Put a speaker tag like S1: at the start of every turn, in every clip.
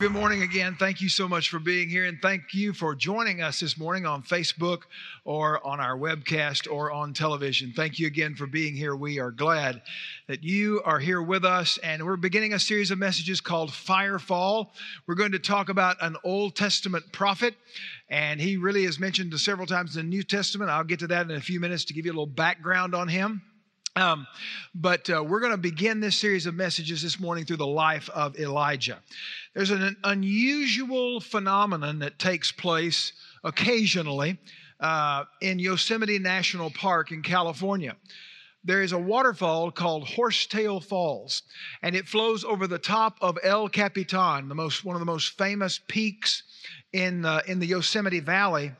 S1: Good morning again. Thank you so much for being here, and thank you for joining us this morning on Facebook or on our webcast or on television. Thank you again for being here. We are glad that you are here with us, and we're beginning a series of messages called Firefall. We're going to talk about an Old Testament prophet, and he really is mentioned several times in the New Testament. I'll get to that in a few minutes to give you a little background on him. Um, but uh, we're going to begin this series of messages this morning through the life of Elijah. There's an unusual phenomenon that takes place occasionally uh, in Yosemite National Park in California. There is a waterfall called Horsetail Falls, and it flows over the top of El Capitan, the most one of the most famous peaks in uh, in the Yosemite Valley.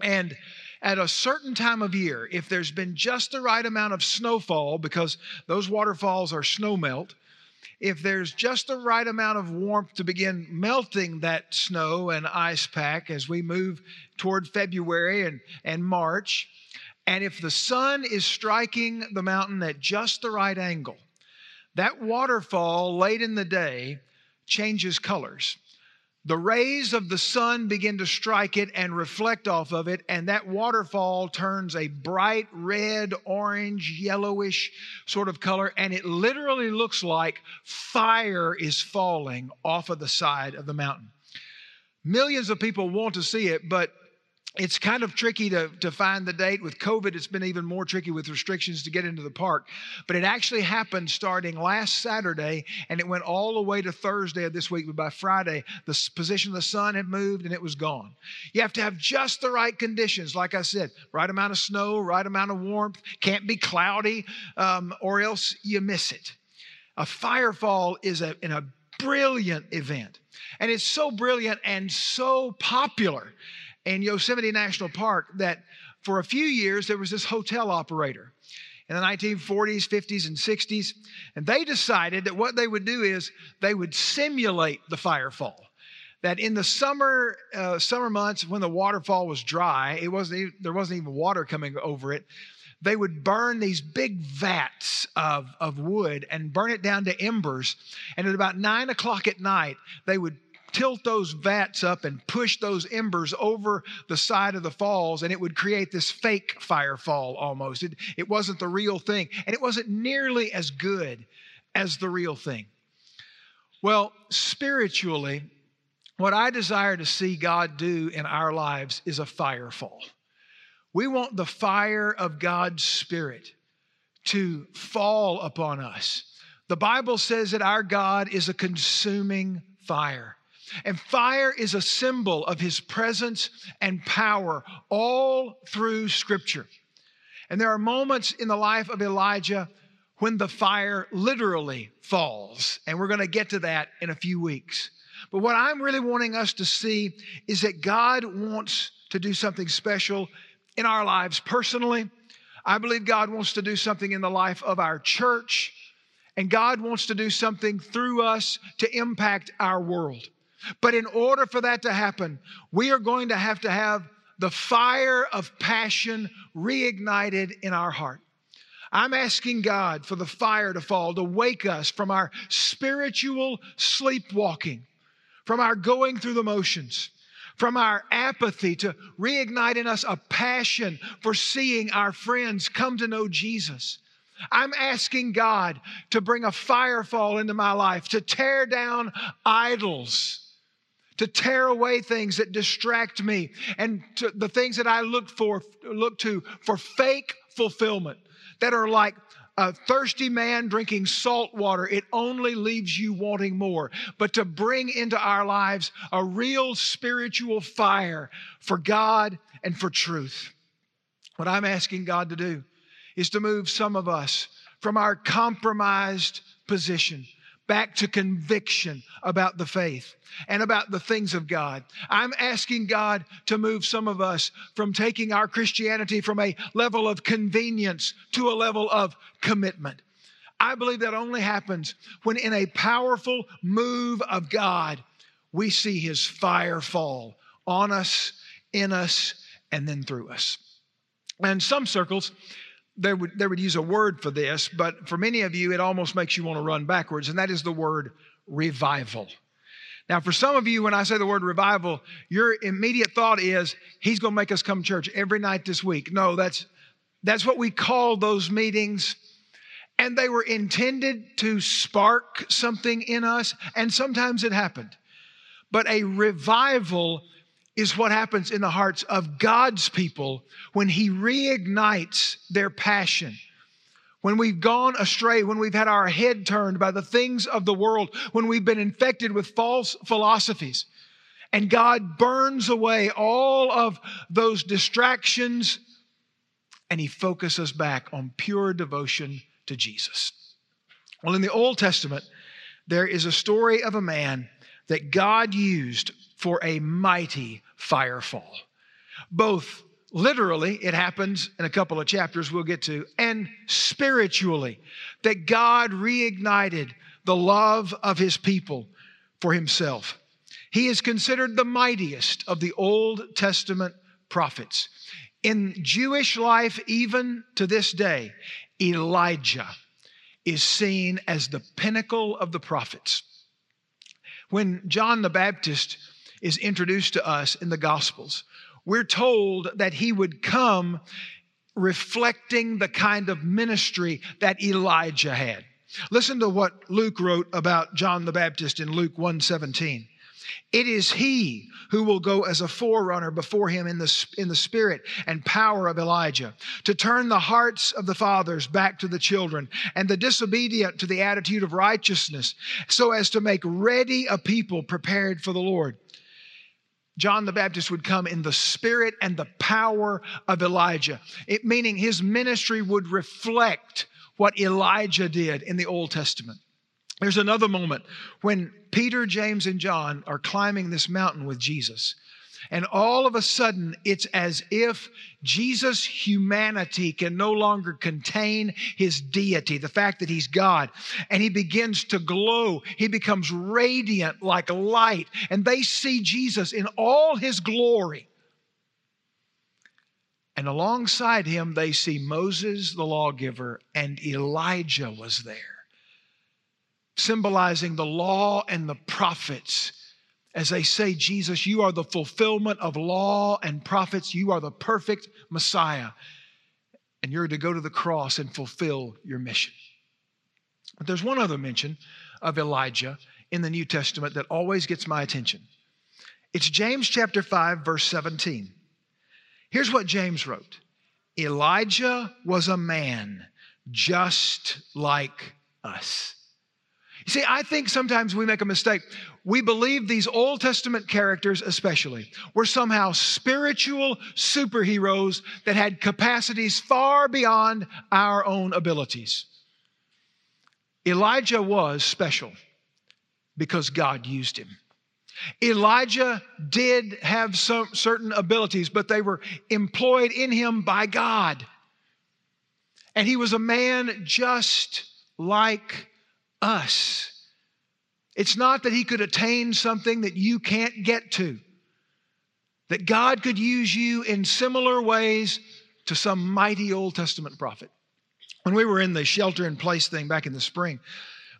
S1: And at a certain time of year, if there's been just the right amount of snowfall, because those waterfalls are snowmelt, if there's just the right amount of warmth to begin melting that snow and ice pack as we move toward February and, and March, and if the sun is striking the mountain at just the right angle, that waterfall late in the day changes colors the rays of the sun begin to strike it and reflect off of it, and that waterfall turns a bright red, orange, yellowish sort of color, and it literally looks like fire is falling off of the side of the mountain. Millions of people want to see it, but it's kind of tricky to, to find the date. With COVID, it's been even more tricky with restrictions to get into the park. But it actually happened starting last Saturday, and it went all the way to Thursday of this week. But by Friday, the position of the sun had moved and it was gone. You have to have just the right conditions. Like I said, right amount of snow, right amount of warmth, can't be cloudy, um, or else you miss it. A firefall is a, in a brilliant event. And it's so brilliant and so popular in Yosemite National Park that for a few years there was this hotel operator in the 1940s, 50s, and 60s. And they decided that what they would do is they would simulate the firefall. That in the summer uh, summer months when the waterfall was dry, it wasn't even, there wasn't even water coming over it. They would burn these big vats of, of wood and burn it down to embers. And at about nine o'clock at night, they would tilt those vats up and push those embers over the side of the falls, and it would create this fake firefall almost. It, it wasn't the real thing, and it wasn't nearly as good as the real thing. Well, spiritually, what I desire to see God do in our lives is a firefall. We want the fire of God's Spirit to fall upon us. The Bible says that our God is a consuming fire. And fire is a symbol of his presence and power all through Scripture. And there are moments in the life of Elijah when the fire literally falls. And we're going to get to that in a few weeks. But what I'm really wanting us to see is that God wants to do something special in our lives personally. I believe God wants to do something in the life of our church. And God wants to do something through us to impact our world. But in order for that to happen, we are going to have to have the fire of passion reignited in our heart. I'm asking God for the fire to fall, to wake us from our spiritual sleepwalking, from our going through the motions, from our apathy to reignite in us a passion for seeing our friends come to know Jesus. I'm asking God to bring a firefall into my life, to tear down idols to tear away things that distract me and to the things that I look for look to for fake fulfillment that are like a thirsty man drinking salt water, it only leaves you wanting more. But to bring into our lives a real spiritual fire for God and for truth. What I'm asking God to do is to move some of us from our compromised position back to conviction about the faith and about the things of God. I'm asking God to move some of us from taking our Christianity from a level of convenience to a level of commitment. I believe that only happens when, in a powerful move of God, we see His fire fall on us, in us, and then through us. And some circles, they would, they would use a word for this, but for many of you, it almost makes you want to run backwards, and that is the word revival. Now, for some of you, when I say the word revival, your immediate thought is, He's going to make us come to church every night this week. No, that's, that's what we call those meetings. And they were intended to spark something in us, and sometimes it happened. But a revival is what happens in the hearts of God's people when He reignites their passion. When we've gone astray, when we've had our head turned by the things of the world, when we've been infected with false philosophies, and God burns away all of those distractions and He focuses back on pure devotion to Jesus. Well, in the Old Testament, there is a story of a man that God used for a mighty firefall. Both literally, it happens in a couple of chapters we'll get to, and spiritually, that God reignited the love of his people for himself. He is considered the mightiest of the Old Testament prophets. In Jewish life, even to this day, Elijah is seen as the pinnacle of the prophets. When John the Baptist is introduced to us in the Gospels, we're told that he would come reflecting the kind of ministry that Elijah had. Listen to what Luke wrote about John the Baptist in Luke 1:17. It is he who will go as a forerunner before him in the, in the spirit and power of Elijah, to turn the hearts of the fathers back to the children, and the disobedient to the attitude of righteousness, so as to make ready a people prepared for the Lord. John the Baptist would come in the spirit and the power of Elijah, it, meaning his ministry would reflect what Elijah did in the Old Testament. There's another moment when Peter, James, and John are climbing this mountain with Jesus. And all of a sudden, it's as if Jesus' humanity can no longer contain his deity, the fact that he's God. And he begins to glow. He becomes radiant like light. And they see Jesus in all his glory. And alongside him, they see Moses, the lawgiver, and Elijah was there symbolizing the law and the prophets. As they say, Jesus, you are the fulfillment of law and prophets. You are the perfect Messiah. And you're to go to the cross and fulfill your mission. But there's one other mention of Elijah in the New Testament that always gets my attention. It's James chapter 5, verse 17. Here's what James wrote Elijah was a man just like us. You see, I think sometimes we make a mistake. We believe these Old Testament characters, especially, were somehow spiritual superheroes that had capacities far beyond our own abilities. Elijah was special because God used him. Elijah did have some certain abilities, but they were employed in him by God. And he was a man just like us. It's not that he could attain something that you can't get to, that God could use you in similar ways to some mighty Old Testament prophet. When we were in the shelter in place thing back in the spring,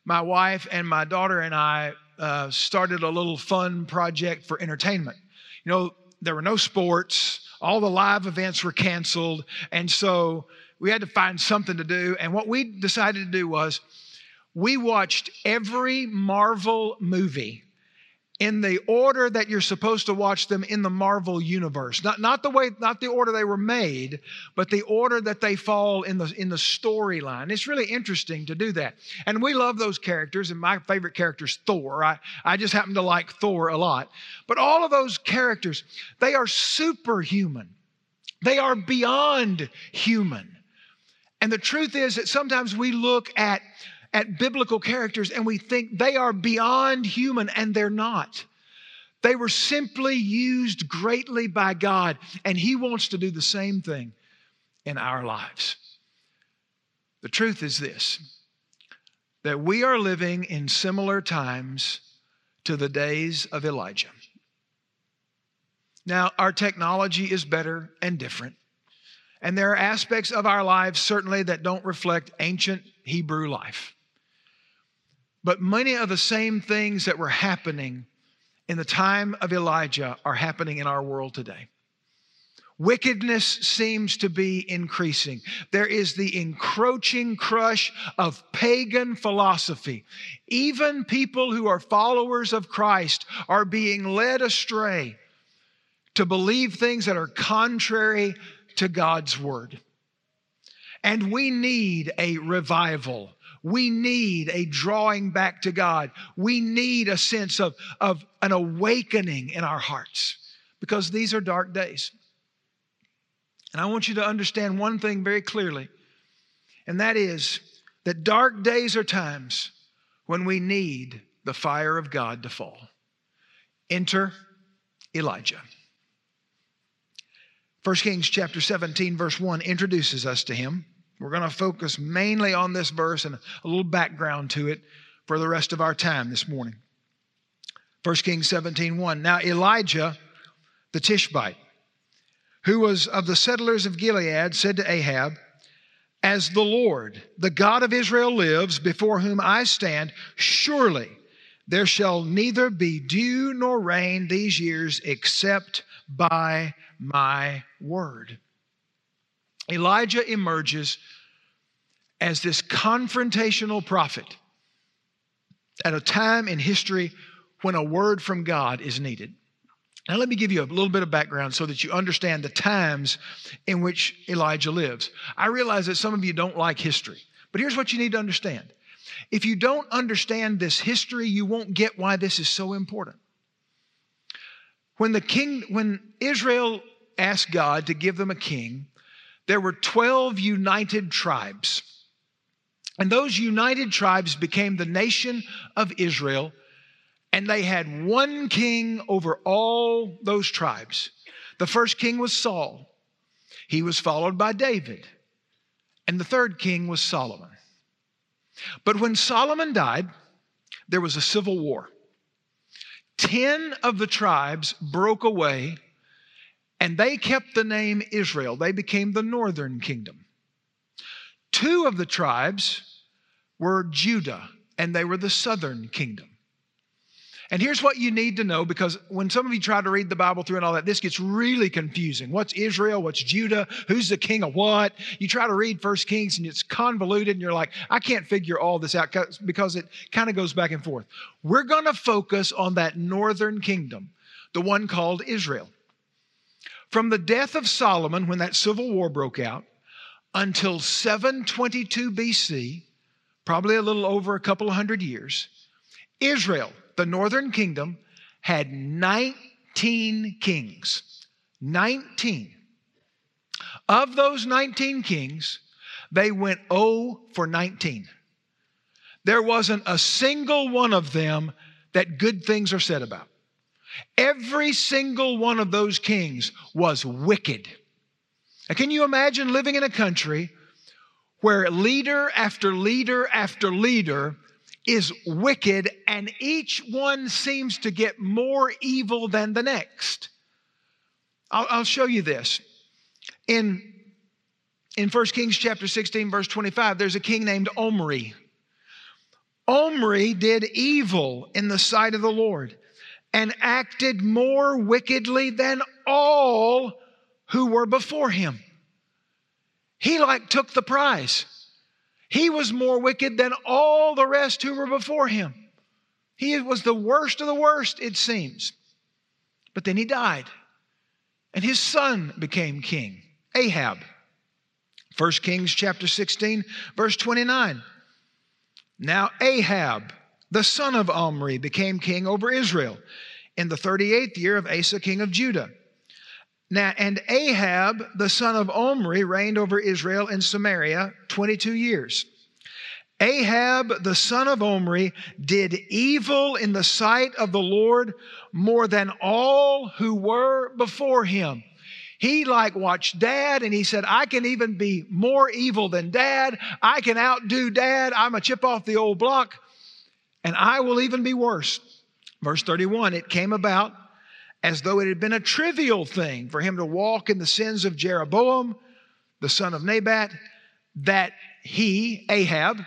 S1: my wife and my daughter and I uh, started a little fun project for entertainment. You know, there were no sports, all the live events were canceled, and so we had to find something to do. And what we decided to do was we watched every Marvel movie in the order that you're supposed to watch them in the Marvel universe. Not, not the way, not the order they were made, but the order that they fall in the in the storyline. It's really interesting to do that. And we love those characters, and my favorite character is Thor. I, I just happen to like Thor a lot. But all of those characters, they are superhuman. They are beyond human. And the truth is that sometimes we look at at biblical characters and we think they are beyond human, and they're not. They were simply used greatly by God, and He wants to do the same thing in our lives. The truth is this that we are living in similar times to the days of Elijah. Now, our technology is better and different. And there are aspects of our lives certainly that don't reflect ancient Hebrew life. But many of the same things that were happening in the time of Elijah are happening in our world today. Wickedness seems to be increasing. There is the encroaching crush of pagan philosophy. Even people who are followers of Christ are being led astray to believe things that are contrary to God's word. And we need a revival. We need a drawing back to God. We need a sense of, of an awakening in our hearts because these are dark days. And I want you to understand one thing very clearly, and that is that dark days are times when we need the fire of God to fall. Enter Elijah. 1 Kings chapter 17, verse 1 introduces us to him. We're going to focus mainly on this verse and a little background to it for the rest of our time this morning. 1 Kings 17, 1. Now Elijah the Tishbite who was of the settlers of Gilead, said to Ahab, As the Lord, the God of Israel, lives, before whom I stand, surely there shall neither be dew nor rain these years except by my word. Elijah emerges as this confrontational prophet at a time in history when a word from God is needed. Now, let me give you a little bit of background so that you understand the times in which Elijah lives. I realize that some of you don't like history, but here's what you need to understand. If you don't understand this history, you won't get why this is so important. When the king, when Israel asked God to give them a king, there were 12 united tribes. And those united tribes became the nation of Israel and they had one king over all those tribes. The first king was Saul, he was followed by David, and the third king was Solomon. But when Solomon died, there was a civil war. Ten of the tribes broke away and they kept the name Israel. They became the northern kingdom. Two of the tribes were Judah and they were the southern kingdom. And here's what you need to know because when some of you try to read the Bible through and all that, this gets really confusing. What's Israel? What's Judah? Who's the king of what? You try to read First Kings and it's convoluted and you're like, I can't figure all this out because it kind of goes back and forth. We're going to focus on that northern kingdom, the one called Israel. From the death of Solomon, when that civil war broke out, until 722 BC, probably a little over a couple hundred years, Israel the northern kingdom had 19 kings. 19. Of those 19 kings, they went 0 for 19. There wasn't a single one of them that good things are said about. Every single one of those kings was wicked. Now, can you imagine living in a country where leader after leader after leader is wicked, and each one seems to get more evil than the next. I'll, I'll show you this. In, in 1 Kings chapter 16, verse 25, there's a king named Omri. Omri did evil in the sight of the Lord and acted more wickedly than all who were before him. He like took the prize. He was more wicked than all the rest who were before him. He was the worst of the worst, it seems. But then he died, and his son became king, Ahab. 1 Kings chapter 16, verse 29. Now Ahab, the son of Omri, became king over Israel in the 38th year of Asa, king of Judah. Now, and Ahab, the son of Omri, reigned over Israel in Samaria 22 years. Ahab, the son of Omri, did evil in the sight of the Lord more than all who were before him. He like watched dad and he said, I can even be more evil than dad. I can outdo dad. I'm a chip off the old block and I will even be worse. Verse 31, it came about as though it had been a trivial thing for him to walk in the sins of Jeroboam, the son of Nebat, that he, Ahab,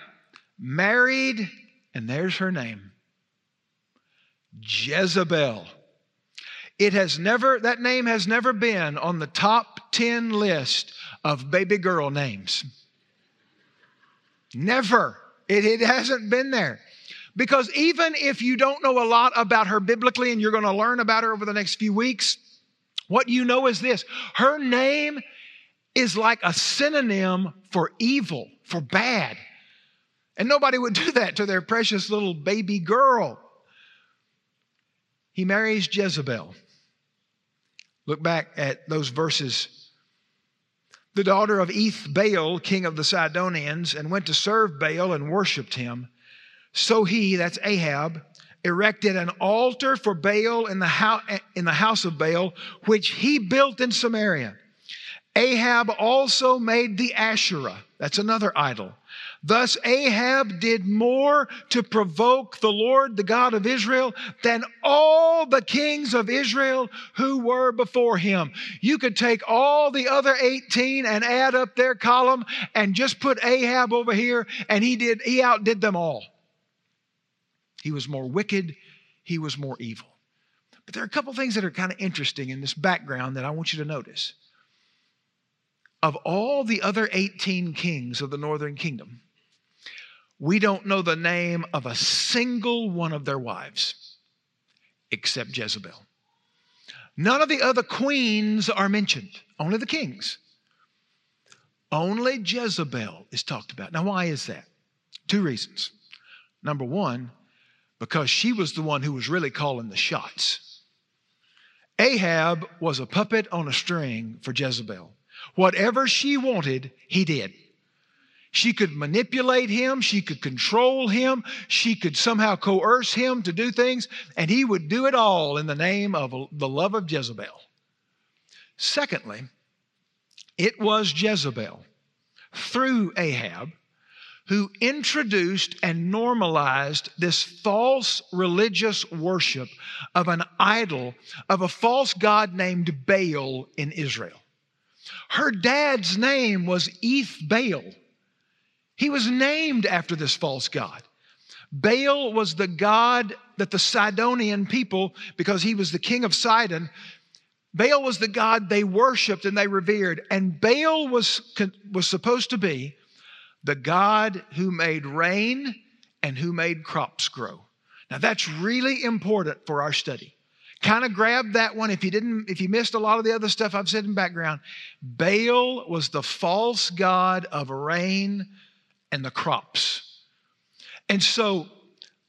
S1: married, and there's her name, Jezebel. It has never, that name has never been on the top 10 list of baby girl names. Never. It, it hasn't been there. Because even if you don't know a lot about her biblically and you're going to learn about her over the next few weeks, what you know is this her name is like a synonym for evil, for bad. And nobody would do that to their precious little baby girl. He marries Jezebel. Look back at those verses. The daughter of Eth Baal, king of the Sidonians, and went to serve Baal and worshiped him. So he, that's Ahab, erected an altar for Baal in the, house, in the house of Baal, which he built in Samaria. Ahab also made the Asherah, that's another idol. Thus, Ahab did more to provoke the Lord, the God of Israel, than all the kings of Israel who were before him. You could take all the other 18 and add up their column and just put Ahab over here, and he did, he outdid them all. He was more wicked, he was more evil. But there are a couple things that are kind of interesting in this background that I want you to notice. Of all the other 18 kings of the northern kingdom, we don't know the name of a single one of their wives except Jezebel. None of the other queens are mentioned, only the kings. Only Jezebel is talked about. Now, why is that? Two reasons. Number one, because she was the one who was really calling the shots. Ahab was a puppet on a string for Jezebel. Whatever she wanted, he did. She could manipulate him, she could control him, she could somehow coerce him to do things, and he would do it all in the name of the love of Jezebel. Secondly, it was Jezebel through Ahab who introduced and normalized this false religious worship of an idol, of a false god named Baal in Israel. Her dad's name was Eth Baal. He was named after this false god. Baal was the god that the Sidonian people, because he was the king of Sidon, Baal was the god they worshiped and they revered. And Baal was, was supposed to be the God who made rain and who made crops grow. Now that's really important for our study. Kind of grab that one if you didn't if you missed a lot of the other stuff I've said in background. Baal was the false god of rain and the crops. And so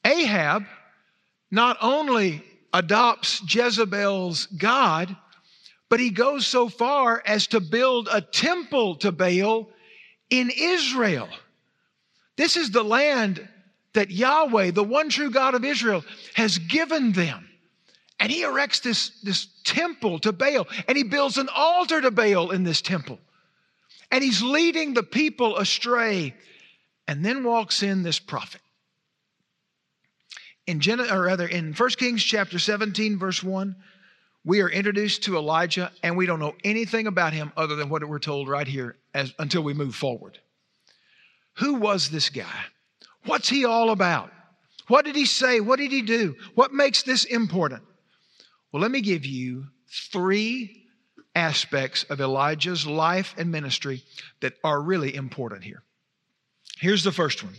S1: Ahab not only adopts Jezebel's god, but he goes so far as to build a temple to Baal in Israel. This is the land that Yahweh, the one true God of Israel, has given them. And he erects this, this temple to Baal, and he builds an altar to Baal in this temple. And he's leading the people astray. And then walks in this prophet. In Gen- or rather in 1 Kings chapter 17, verse 1, we are introduced to Elijah, and we don't know anything about him other than what we're told right here as, until we move forward. Who was this guy? What's he all about? What did he say? What did he do? What makes this important? Well, let me give you three aspects of Elijah's life and ministry that are really important here. Here's the first one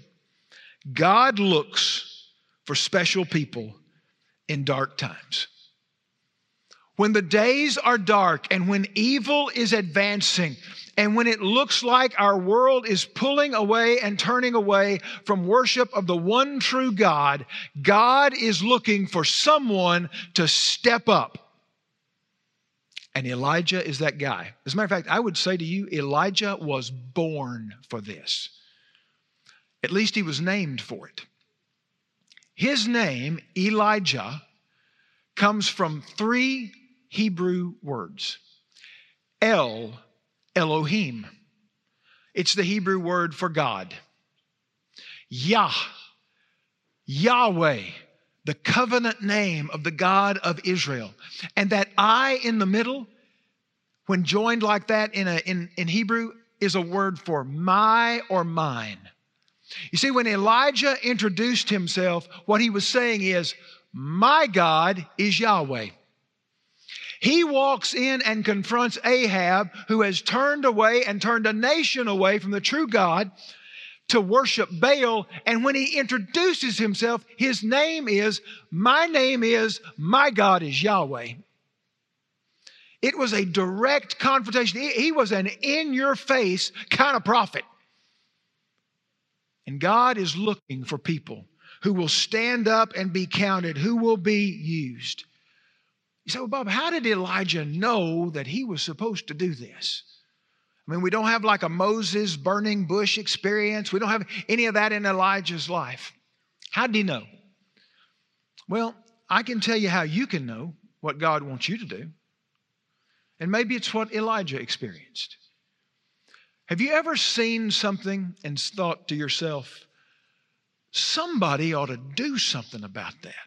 S1: God looks for special people in dark times. When the days are dark and when evil is advancing, and when it looks like our world is pulling away and turning away from worship of the one true God, God is looking for someone to step up. And Elijah is that guy. As a matter of fact, I would say to you, Elijah was born for this. At least he was named for it. His name, Elijah, comes from three Hebrew words El, Elohim. It's the Hebrew word for God. Yah, Yahweh, the covenant name of the God of Israel. And that I in the middle, when joined like that in, a, in, in Hebrew, is a word for my or mine. You see, when Elijah introduced himself, what he was saying is, My God is Yahweh. He walks in and confronts Ahab, who has turned away and turned a nation away from the true God to worship Baal. And when he introduces himself, his name is, My name is, My God is Yahweh. It was a direct confrontation. He, was an in your face kind of prophet. And God is looking for people who will stand up and be counted, who will be used. You say, well, Bob, how did Elijah know that he was supposed to do this? I mean, we don't have like a Moses burning bush experience. We don't have any of that in Elijah's life. How did he know? Well, I can tell you how you can know what God wants you to do. And maybe it's what Elijah experienced. Have you ever seen something and thought to yourself, somebody ought to do something about that?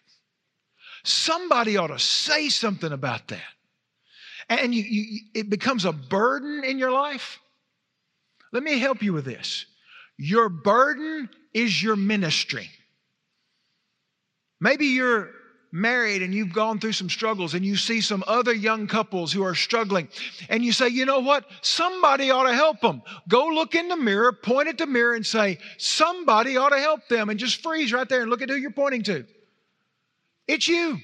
S1: Somebody ought to say something about that. And you, you, it becomes a burden in your life. Let me help you with this. Your burden is your ministry. Maybe you're married and you've gone through some struggles and you see some other young couples who are struggling and you say, you know what? Somebody ought to help them. Go look in the mirror, point at the mirror and say, somebody ought to help them and just freeze right there and look at who you're pointing to. It's you.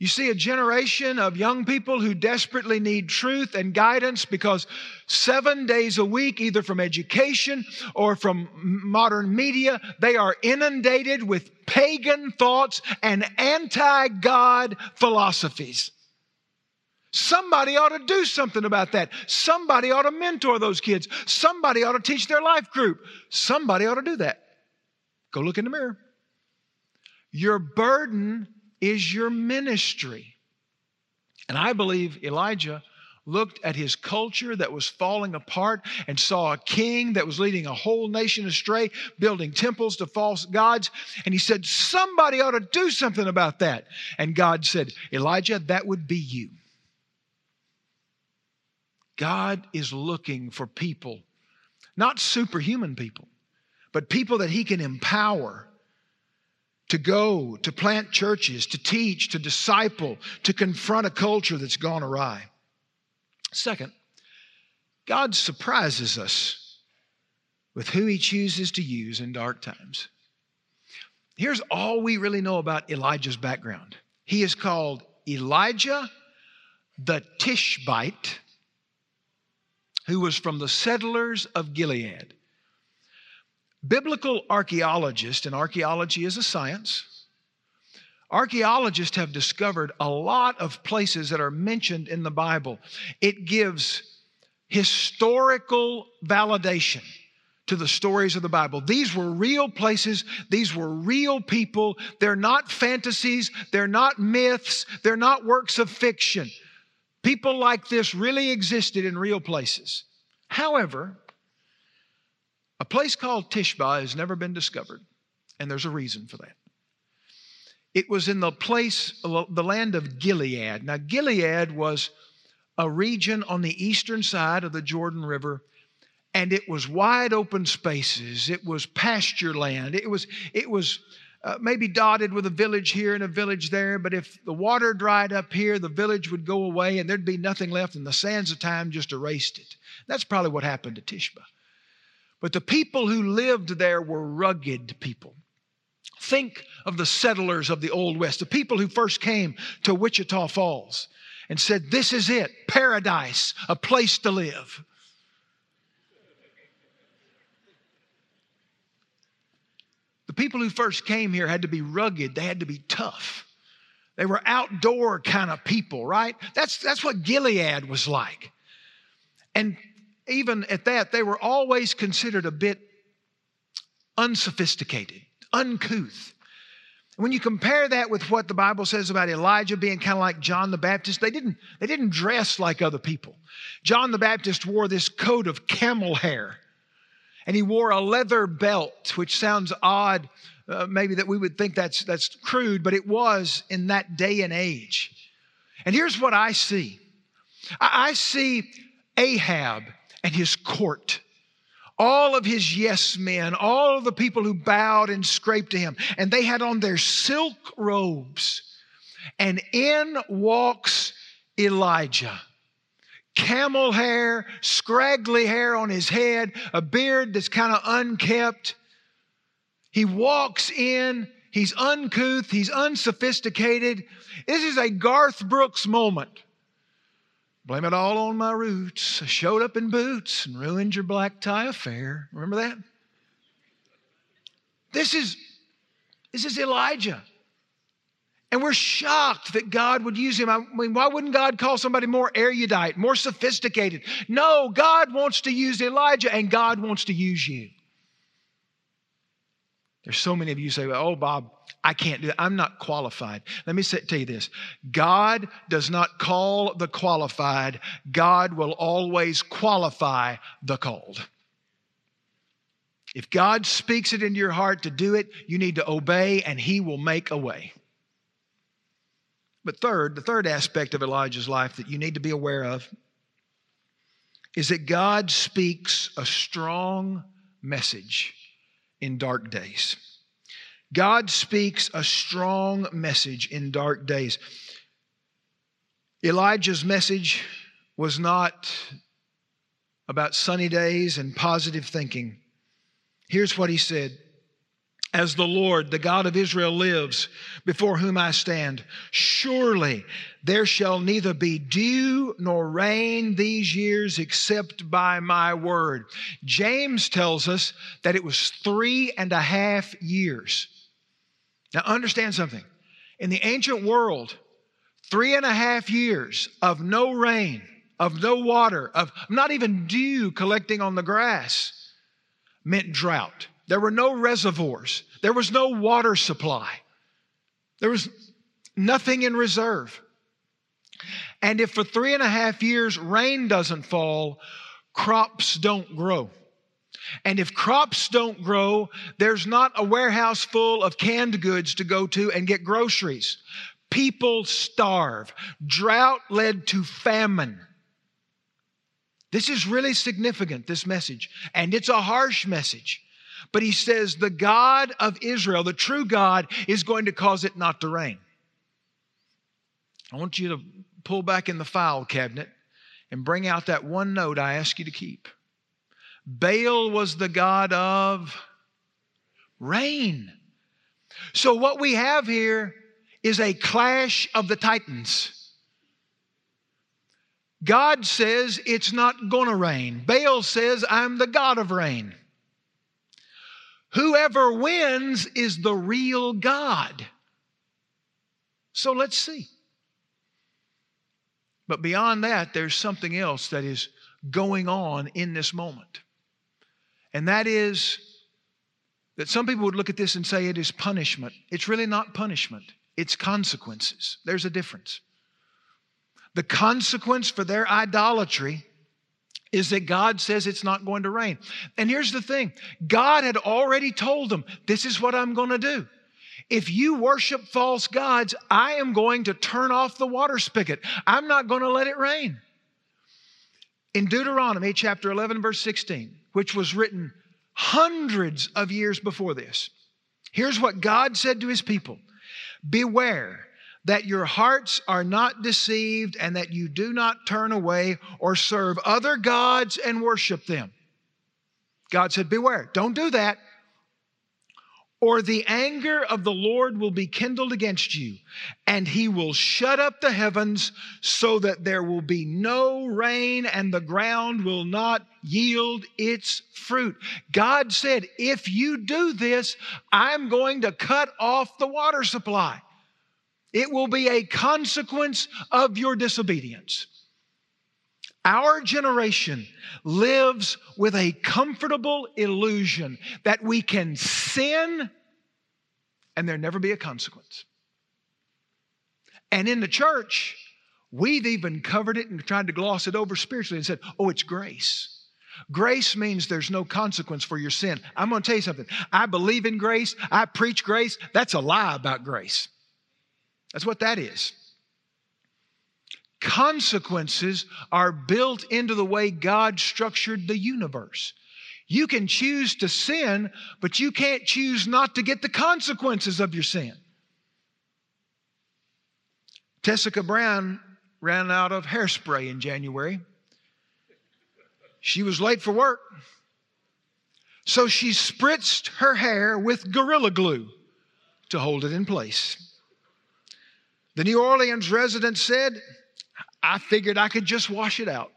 S1: You see a generation of young people who desperately need truth and guidance because seven days a week, either from education or from modern media, they are inundated with pagan thoughts and anti God philosophies. Somebody ought to do something about that. Somebody ought to mentor those kids. Somebody ought to teach their life group. Somebody ought to do that. Go look in the mirror. Your burden is your ministry. And I believe Elijah looked at his culture that was falling apart and saw a king that was leading a whole nation astray, building temples to false gods. And he said, Somebody ought to do something about that. And God said, Elijah, that would be you. God is looking for people, not superhuman people, but people that he can empower to go, to plant churches, to teach, to disciple, to confront a culture that's gone awry. Second, God surprises us with who he chooses to use in dark times. Here's all we really know about Elijah's background he is called Elijah the Tishbite, who was from the settlers of Gilead. Biblical archaeologists, and archaeology is a science, archaeologists have discovered a lot of places that are mentioned in the Bible. It gives historical validation to the stories of the Bible. These were real places, these were real people. They're not fantasies, they're not myths, they're not works of fiction. People like this really existed in real places. However, a place called Tishba has never been discovered, and there's a reason for that. It was in the place, the land of Gilead. Now, Gilead was a region on the eastern side of the Jordan River, and it was wide open spaces. It was pasture land. It was, it was uh, maybe dotted with a village here and a village there, but if the water dried up here, the village would go away and there'd be nothing left, and the sands of time just erased it. That's probably what happened to Tishba. But the people who lived there were rugged people. Think of the settlers of the Old West, the people who first came to Wichita Falls and said, This is it, paradise, a place to live. The people who first came here had to be rugged, they had to be tough. They were outdoor kind of people, right? That's, that's what Gilead was like. And even at that, they were always considered a bit unsophisticated, uncouth. When you compare that with what the Bible says about Elijah being kind of like John the Baptist, they didn't, they didn't dress like other people. John the Baptist wore this coat of camel hair, and he wore a leather belt, which sounds odd, uh, maybe that we would think that's, that's crude, but it was in that day and age. And here's what I see I, I see Ahab and his court all of his yes men, all of the people who bowed and scraped to him, and they had on their silk robes. And in walks Elijah. Camel hair, scraggly hair on his head, a beard that's kind of unkept. He walks in, he's uncouth, he's unsophisticated. This is a Garth Brooks moment. Blame it all on my roots. I showed up in boots and ruined your black tie affair. Remember that? This is this is Elijah. And we're shocked that God would use him. I mean, why wouldn't God call somebody more erudite, more sophisticated? No, God wants to use Elijah and God wants to use you. There's so many of you say, Oh, Bob, I can't do that. I'm not qualified. Let me say, tell you this God does not call the qualified, God will always qualify the called. If God speaks it into your heart to do it, you need to obey and He will make a way. But third, the third aspect of Elijah's life that you need to be aware of is that God speaks a strong message in dark days. God speaks a strong message in dark days. Elijah's message was not about sunny days and positive thinking. Here's what he said As the Lord, the God of Israel, lives, before whom I stand, surely there shall neither be dew nor rain these years except by my word. James tells us that it was three and a half years now, understand something. In the ancient world, three and a half years of no rain, of no water, of not even dew collecting on the grass meant drought. There were no reservoirs, there was no water supply, there was nothing in reserve. And if for three and a half years rain doesn't fall, crops don't grow. And if crops don't grow, there's not a warehouse full of canned goods to go to and get groceries. People starve. Drought led to famine. This is really significant, this message. And it's a harsh message. But he says, the God of Israel, the true God, is going to cause it not to rain. I want you to pull back in the file cabinet and bring out that one note I ask you to keep. Baal was the god of rain. So, what we have here is a clash of the titans. God says it's not going to rain. Baal says, I'm the God of rain. Whoever wins is the real God. So let's see. But beyond that, there's something else that is going on in this moment. And that is that some people would look at this and say it is punishment. It's really not punishment, it's consequences. There's a difference. The consequence for their idolatry is that God says it's not going to rain. And here's the thing God had already told them, This is what I'm going to do. If you worship false gods, I am going to turn off the water spigot. I'm not going to let it rain. In Deuteronomy chapter 11, verse 16, which was written hundreds of years before this. Here's what God said to his people Beware that your hearts are not deceived and that you do not turn away or serve other gods and worship them. God said, Beware, don't do that or the anger of the Lord will be kindled against you, and he will shut up the heavens so that there will be no rain and the ground will not yield its fruit. God said, If you do this, I'm going to cut off the water supply. It will be a consequence of your disobedience. Our generation lives with a comfortable illusion that we can sin and there never be a consequence. And in the church, we've even covered it and tried to gloss it over spiritually and said, oh, it's grace. Grace means there's no consequence for your sin. I'm going to tell you something. I believe in grace. I preach grace. That's a lie about grace. That's what that is. Consequences are built into the way God structured the universe. You can choose to sin, but you can't choose not to get the consequences of your sin. Tessica Brown ran out of hairspray in January. She was late for work. So she spritzed her hair with Gorilla Glue to hold it in place. The New Orleans resident said, I figured I could just wash it out.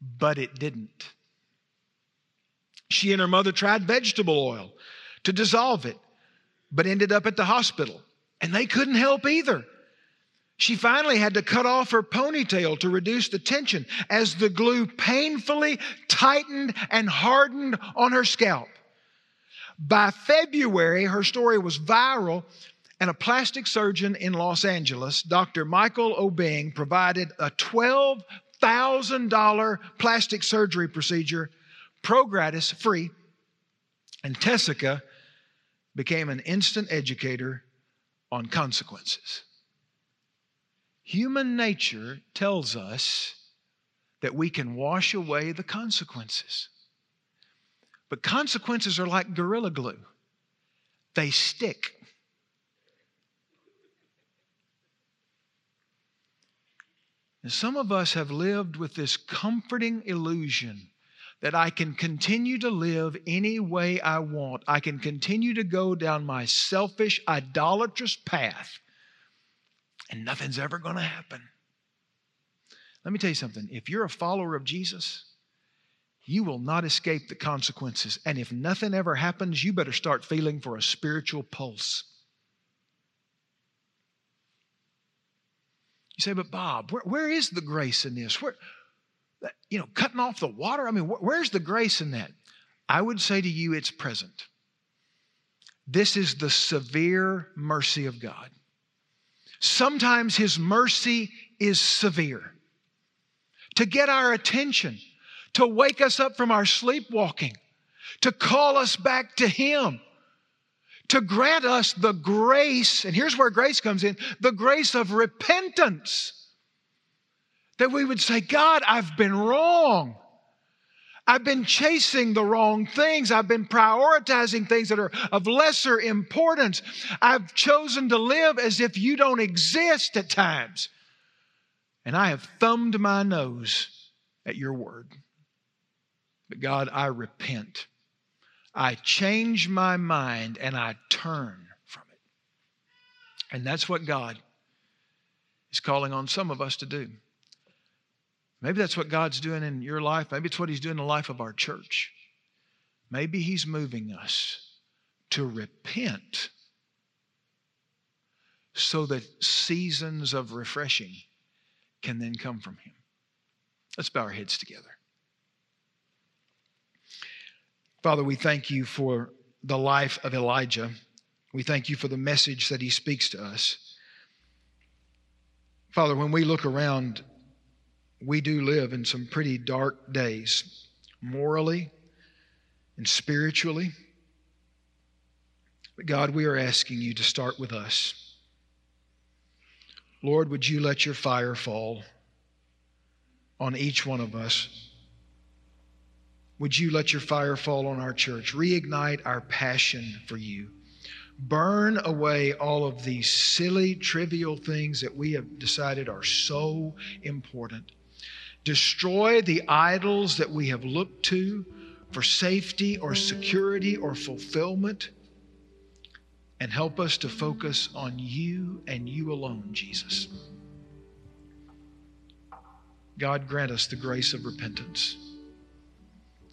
S1: But it didn't. She and her mother tried vegetable oil to dissolve it, but ended up at the hospital, and they couldn't help either. She finally had to cut off her ponytail to reduce the tension as the glue painfully tightened and hardened on her scalp. By February, her story was viral, and a plastic surgeon in Los Angeles, Dr. Michael Obeng, provided a $12,000 plastic surgery procedure, pro gratis, free, and Tessica became an instant educator on consequences. Human nature tells us that we can wash away the consequences. But consequences are like gorilla glue, they stick. And some of us have lived with this comforting illusion that I can continue to live any way I want. I can continue to go down my selfish, idolatrous path and nothing's ever going to happen. Let me tell you something. If you're a follower of Jesus, you will not escape the consequences. And if nothing ever happens, you better start feeling for a spiritual pulse. You say, but Bob, where, where is the grace in this? Where, you know, cutting off the water? I mean, where's the grace in that? I would say to you, it's present. This is the severe mercy of God. Sometimes His mercy is severe to get our attention, to wake us up from our sleepwalking, to call us back to Him, to grant us the grace, and here's where grace comes in the grace of repentance. That we would say, God, I've been wrong. I've been chasing the wrong things. I've been prioritizing things that are of lesser importance. I've chosen to live as if you don't exist at times. And I have thumbed my nose at your word. But God, I repent. I change my mind and I turn from it. And that's what God is calling on some of us to do. Maybe that's what God's doing in your life. Maybe it's what He's doing in the life of our church. Maybe He's moving us to repent so that seasons of refreshing can then come from Him. Let's bow our heads together. Father, we thank you for the life of Elijah. We thank you for the message that he speaks to us. Father, when we look around we do live in some pretty dark days, morally and spiritually. But God, we are asking you to start with us. Lord, would you let your fire fall on each one of us? Would you let your fire fall on our church? Reignite our passion for you. Burn away all of these silly, trivial things that we have decided are so important. Destroy the idols that we have looked to for safety or security or fulfillment. And help us to focus on you and you alone, Jesus. God grant us the grace of repentance.